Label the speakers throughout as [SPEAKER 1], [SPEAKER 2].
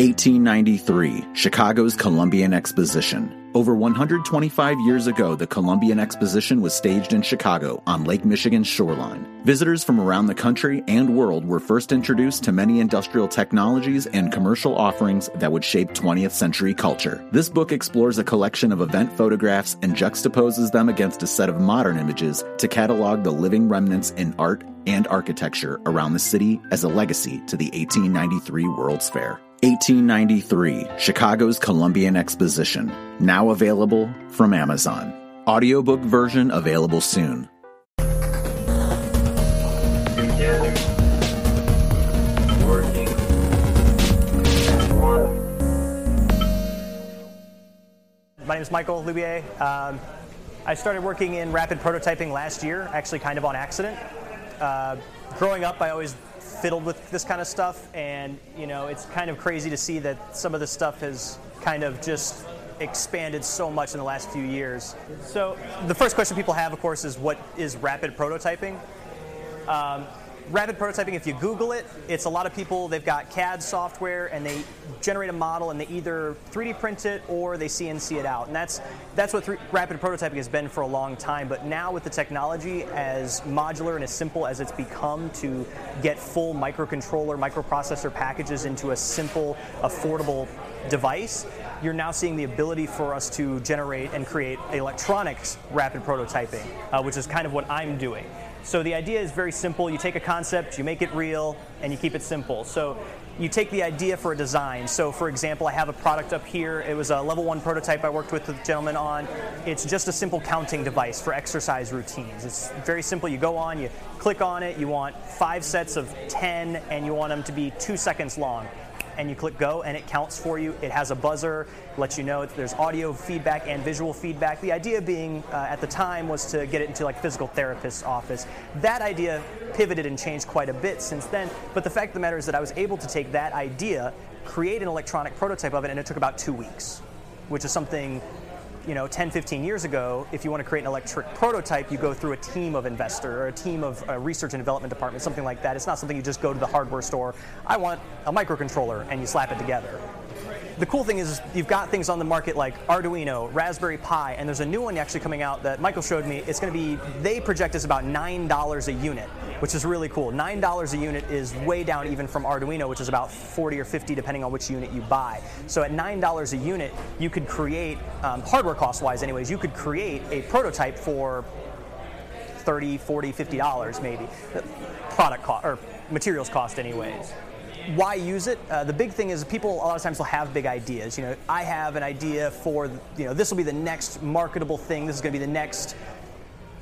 [SPEAKER 1] 1893, Chicago's Columbian Exposition. Over 125 years ago, the Columbian Exposition was staged in Chicago on Lake Michigan's shoreline. Visitors from around the country and world were first introduced to many industrial technologies and commercial offerings that would shape 20th century culture. This book explores a collection of event photographs and juxtaposes them against a set of modern images to catalog the living remnants in art and architecture around the city as a legacy to the 1893 World's Fair. 1893, Chicago's Columbian Exposition, now available from Amazon. Audiobook version available soon.
[SPEAKER 2] My name is Michael Loubier. Um, I started working in rapid prototyping last year, actually kind of on accident. Uh, growing up, I always fiddled with this kind of stuff, and you know, it's kind of crazy to see that some of this stuff has kind of just expanded so much in the last few years. So the first question people have, of course, is what is rapid prototyping? Um, rapid prototyping, if you Google it, it's a lot of people, they've got CAD software and they generate a model and they either 3D print it or they CNC it out. And that's, that's what rapid prototyping has been for a long time. But now with the technology as modular and as simple as it's become to get full microcontroller, microprocessor packages into a simple, affordable device, you're now seeing the ability for us to generate and create electronics rapid prototyping, uh, which is kind of what I'm doing. So the idea is very simple. You take a concept, you make it real, and you keep it simple. So you take the idea for a design. So for example, I have a product up here. It was a level one prototype I worked with the gentleman on. It's just a simple counting device for exercise routines. It's very simple. You go on, you click on it, you want five sets of 10, and you want them to be two seconds long and you click go and it counts for you. It has a buzzer, lets you know there's audio feedback and visual feedback. The idea being uh, at the time was to get it into like physical therapist's office. That idea pivoted and changed quite a bit since then. But the fact of the matter is that I was able to take that idea, create an electronic prototype of it, and it took about two weeks, which is something you know, 10, 15 years ago, if you want to create an electric prototype, you go through a team of investor or a team of uh, research and development department, something like that. It's not something you just go to the hardware store. I want a microcontroller, and you slap it together the cool thing is you've got things on the market like Arduino, Raspberry Pi, and there's a new one actually coming out that Michael showed me. It's going to be, they project is about $9 a unit, which is really cool. $9 a unit is way down even from Arduino, which is about 40 or 50 depending on which unit you buy. So at $9 a unit, you could create, um, hardware cost wise anyways, you could create a prototype for 30, 40, 50 dollars maybe. Product cost or materials cost anyways why use it? Uh, the big thing is people a lot of times will have big ideas. You know, I have an idea for, you know, this will be the next marketable thing. This is going to be the next,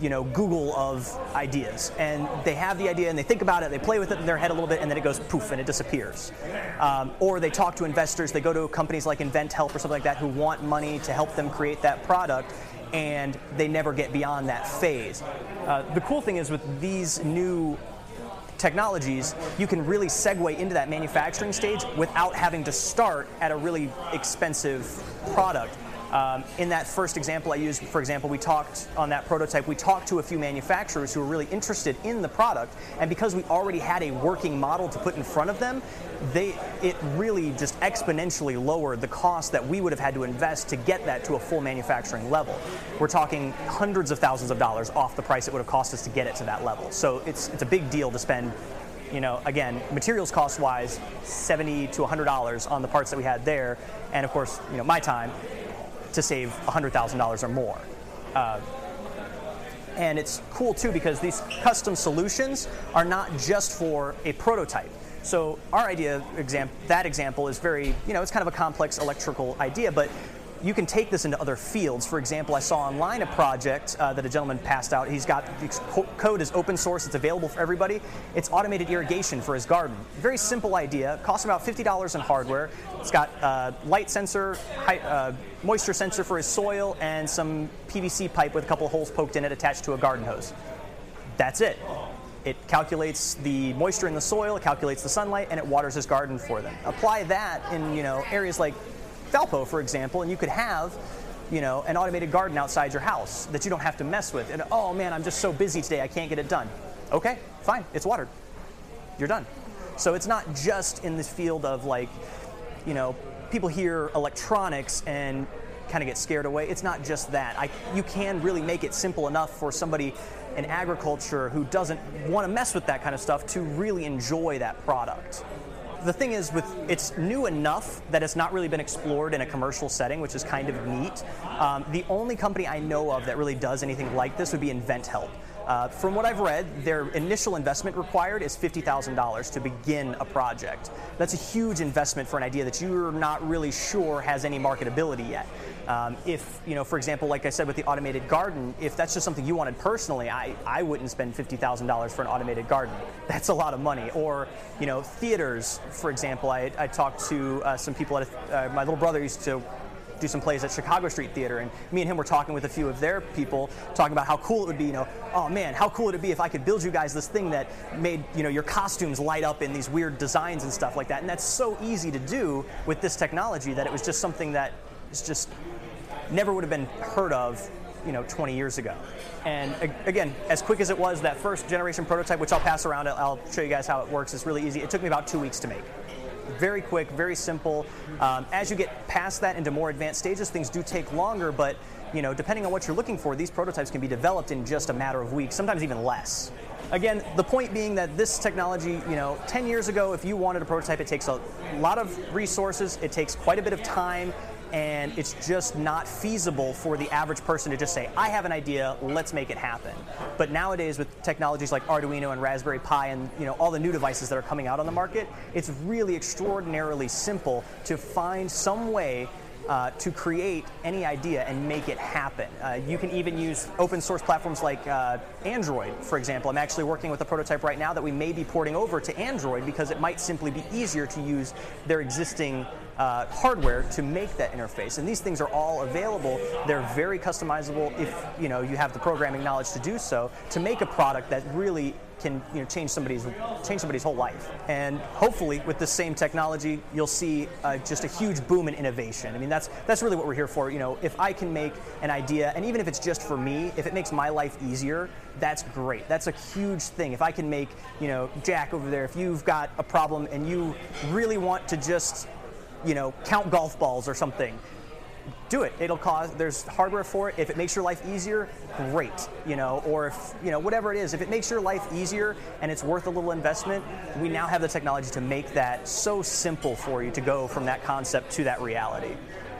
[SPEAKER 2] you know, Google of ideas. And they have the idea and they think about it, they play with it in their head a little bit, and then it goes poof and it disappears. Um, or they talk to investors, they go to companies like InventHelp or something like that who want money to help them create that product and they never get beyond that phase. Uh, the cool thing is with these new technologies, you can really segue into that manufacturing stage without having to start at a really expensive product. Um, in that first example I used, for example, we talked on that prototype, we talked to a few manufacturers who were really interested in the product, and because we already had a working model to put in front of them, they it really just exponentially lowered the cost that we would have had to invest to get that to a full manufacturing level. We're talking hundreds of thousands of dollars off the price it would have cost us to get it to that level. So it's it's a big deal to spend you know, again, materials cost wise, 70 to $100 on the parts that we had there, and of course, you know, my time to save $100,000 or more. Uh, and it's cool too because these custom solutions are not just for a prototype. So our idea, exam- that example is very, you know, it's kind of a complex electrical idea, but you can take this into other fields. For example, I saw online a project uh, that a gentleman passed out. He's got the code is open source. It's available for everybody. It's automated irrigation for his garden. Very simple idea. Costs about fifty dollars in hardware. It's got uh, light sensor, high, uh, moisture sensor for his soil, and some PVC pipe with a couple holes poked in it attached to a garden hose. That's it. It calculates the moisture in the soil, it calculates the sunlight, and it waters his garden for them. Apply that in you know areas like Valpo, for example, and you could have you know, an automated garden outside your house that you don't have to mess with. And oh man, I'm just so busy today, I can't get it done. Okay, fine, it's watered. You're done. So it's not just in this field of like you know, people hear electronics and kind of get scared away. It's not just that. I, you can really make it simple enough for somebody in agriculture who doesn't want to mess with that kind of stuff to really enjoy that product. The thing is, with it's new enough that it's not really been explored in a commercial setting, which is kind of neat. Um, the only company I know of that really does anything like this would be InventHelp. Uh, from what I've read, their initial investment required is $50,000 to begin a project. That's a huge investment for an idea that you're not really sure has any marketability yet. Um, if, you know, for example, like I said with the automated garden, if that's just something you wanted personally, I, I wouldn't spend $50,000 for an automated garden. That's a lot of money. Or, you know, theaters, for example, I, I talked to uh, some people at a, uh, my little brother used to do some plays at Chicago Street Theater, and me and him were talking with a few of their people, talking about how cool it would be. You know, oh man, how cool it would it be if I could build you guys this thing that made you know your costumes light up in these weird designs and stuff like that. And that's so easy to do with this technology that it was just something that is just never would have been heard of you know 20 years ago. And again, as quick as it was, that first generation prototype, which I'll pass around, I'll show you guys how it works. It's really easy. It took me about two weeks to make very quick, very simple. Um, as you get past that into more advanced stages, things do take longer, but you know, depending on what you're looking for, these prototypes can be developed in just a matter of weeks, sometimes even less. Again, the point being that this technology, you know, 10 years ago, if you wanted a prototype, it takes a lot of resources, it takes quite a bit of time, and it's just not feasible for the average person to just say, I have an idea, let's make it happen. But nowadays with technologies like Arduino and Raspberry Pi and you know all the new devices that are coming out on the market, it's really extraordinarily simple to find some way uh, to create any idea and make it happen. Uh, you can even use open source platforms like uh, Android, for example. I'm actually working with a prototype right now that we may be porting over to Android because it might simply be easier to use their existing uh, hardware to make that interface. And these things are all available. They're very customizable if you know you have the programming knowledge to do so to make a product that really can you know, change somebody's change somebody's whole life. And hopefully, with the same technology, you'll see uh, just a huge boom in innovation. I mean, that's that's really what we're here for. You know, if I can make an idea, and even if it's just for me, if it makes my life easier, that's great. That's a huge thing. If I can make you know Jack over there, if you've got a problem and you really want to just you know, count golf balls or something. Do it. It'll cause. There's hardware for it. If it makes your life easier, great. You know, or if you know whatever it is, if it makes your life easier and it's worth a little investment, we now have the technology to make that so simple for you to go from that concept to that reality.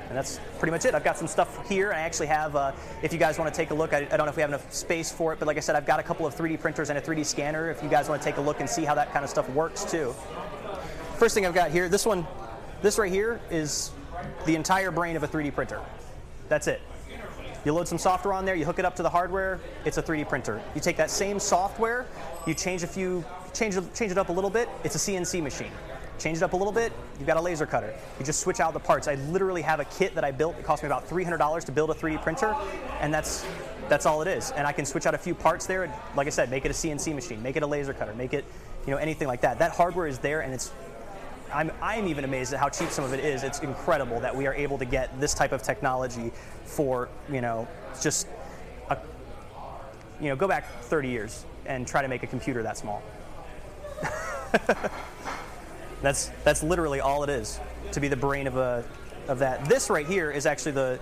[SPEAKER 2] And that's pretty much it. I've got some stuff here. I actually have, uh, if you guys want to take a look, I, I, don't know if we have enough space for it, but like I said, I've got a couple of 3D printers and a 3D scanner if you guys want to take a look and see how that kind of stuff works too. First thing I've got here, this one this right here is the entire brain of a 3D printer. That's it. You load some software on there, you hook it up to the hardware, it's a 3D printer. You take that same software, you change a few, change, change it up a little bit, it's a CNC machine. Change it up a little bit, you've got a laser cutter. You just switch out the parts. I literally have a kit that I built. It cost me about $300 to build a 3D printer, and that's that's all it is. And I can switch out a few parts there. And like I said, make it a CNC machine, make it a laser cutter, make it, you know, anything like that. That hardware is there, and it's I'm, I'm even amazed at how cheap some of it is. It's incredible that we are able to get this type of technology for, you know, just, a, you know, go back 30 years and try to make a computer that small. that's, that's literally all it is to be the brain of, a, of that. This right here is actually the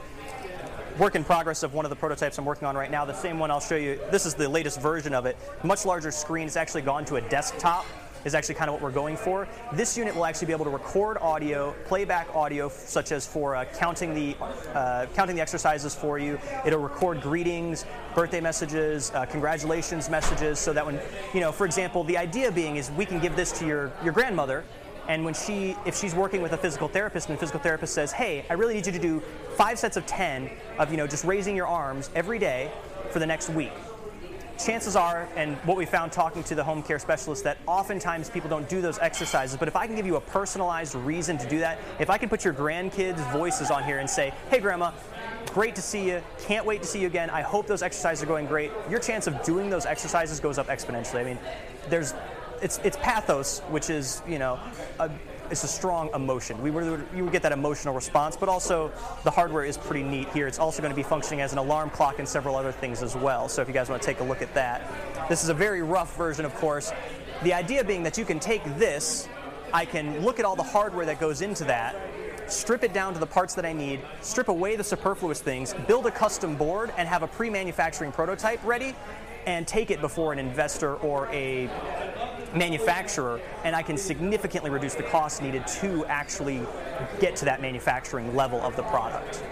[SPEAKER 2] work in progress of one of the prototypes I'm working on right now. The same one I'll show you. This is the latest version of it. Much larger screen. It's actually gone to a desktop is actually kind of what we're going for. This unit will actually be able to record audio, playback audio, such as for uh, counting the uh, counting the exercises for you. It'll record greetings, birthday messages, uh, congratulations messages, so that when you know, for example, the idea being is we can give this to your your grandmother. And when she, if she's working with a physical therapist, and the physical therapist says, "Hey, I really need you to do five sets of ten of you know just raising your arms every day for the next week," chances are, and what we found talking to the home care specialist, that oftentimes people don't do those exercises. But if I can give you a personalized reason to do that, if I can put your grandkids' voices on here and say, hey, grandma, great to see you, can't wait to see you again, I hope those exercises are going great, your chance of doing those exercises goes up exponentially. I mean, there's it's, it's pathos, which is, you know, a, it's a strong emotion. We would, you would get that emotional response, but also the hardware is pretty neat here. It's also going to be functioning as an alarm clock and several other things as well. So if you guys want to take a look at that, this is a very rough version, of course. The idea being that you can take this I can look at all the hardware that goes into that, strip it down to the parts that I need, strip away the superfluous things, build a custom board, and have a pre manufacturing prototype ready, and take it before an investor or a manufacturer, and I can significantly reduce the cost needed to actually get to that manufacturing level of the product.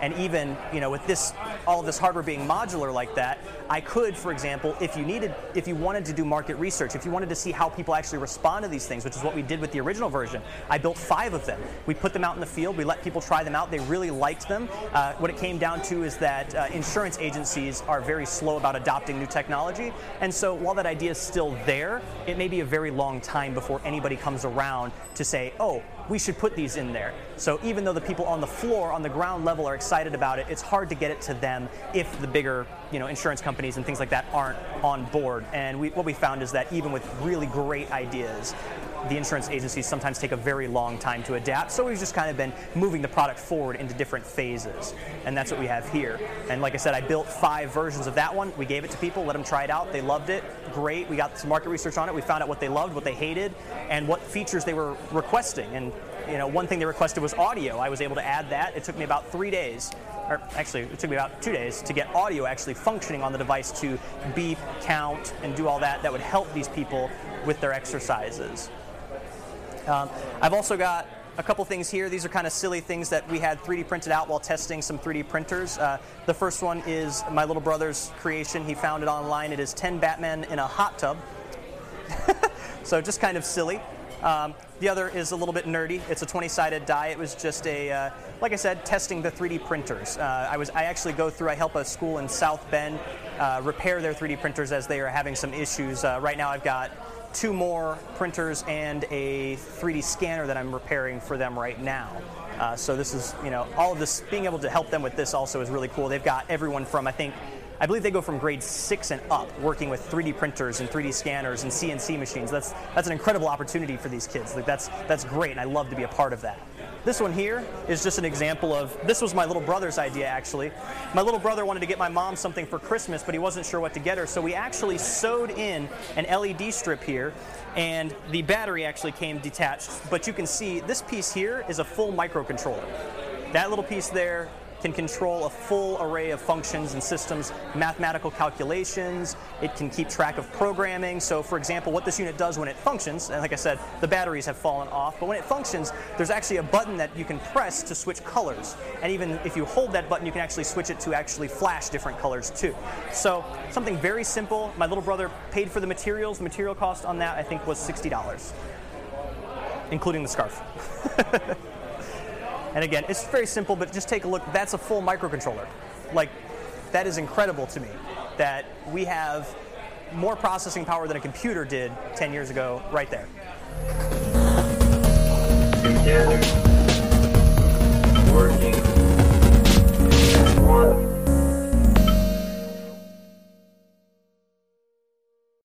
[SPEAKER 2] And even, you know, with this, all of this hardware being modular like that, I could, for example, if you needed, if you wanted to do market research, if you wanted to see how people actually respond to these things, which is what we did with the original version, I built five of them. We put them out in the field. We let people try them out. They really liked them. Uh, what it came down to is that uh, insurance agencies are very slow about adopting new technology, and so while that idea is still there, it may be a very long time before anybody comes around to say, oh, we should put these in there. So even though the people on the floor, on the ground level, are excited about it, it's hard to get it to them if the bigger, you know, insurance companies and things like that aren't on board. And we, what we found is that even with really great ideas, the insurance agencies sometimes take a very long time to adapt. So we've just kind of been moving the product forward into different phases. And that's what we have here. And like I said, I built five versions of that one. We gave it to people, let them try it out. They loved it. Great. We got some market research on it. We found out what they loved, what they hated, and what features they were requesting. And you know, one thing they requested was audio. I was able to add that. It took me about three days, or actually, it took me about two days to get audio actually functioning on the device to beep, count, and do all that. That would help these people with their exercises. Um, I've also got a couple things here. These are kind of silly things that we had 3D printed out while testing some 3D printers. Uh, the first one is my little brother's creation. He found it online. It is 10 Batman in a hot tub. so just kind of silly. Um, the other is a little bit nerdy. It's a 20-sided die. It was just a, uh, like I said, testing the 3D printers. Uh, I was, I actually go through. I help a school in South Bend uh, repair their 3D printers as they are having some issues. Uh, right now, I've got two more printers and a 3D scanner that I'm repairing for them right now. Uh, so this is, you know, all of this, being able to help them with this also is really cool. They've got everyone from, I think, I believe they go from grade six and up, working with 3D printers and 3D scanners and CNC machines. That's that's an incredible opportunity for these kids. Like that's that's great, and I love to be a part of that. This one here is just an example of this was my little brother's idea actually. My little brother wanted to get my mom something for Christmas, but he wasn't sure what to get her, so we actually sewed in an LED strip here and the battery actually came detached, but you can see this piece here is a full microcontroller. That little piece there can control a full array of functions and systems, mathematical calculations. It can keep track of programming. So, for example, what this unit does when it functions, and like I said, the batteries have fallen off, but when it functions, there's actually a button that you can press to switch colors. And even if you hold that button, you can actually switch it to actually flash different colors too. So, something very simple. My little brother paid for the materials. The material cost on that, I think, was $60, including the scarf. And again, it's very simple, but just take a look. That's a full microcontroller. Like, that is incredible to me that we have more processing power than a computer did 10 years ago right there. Together, working one.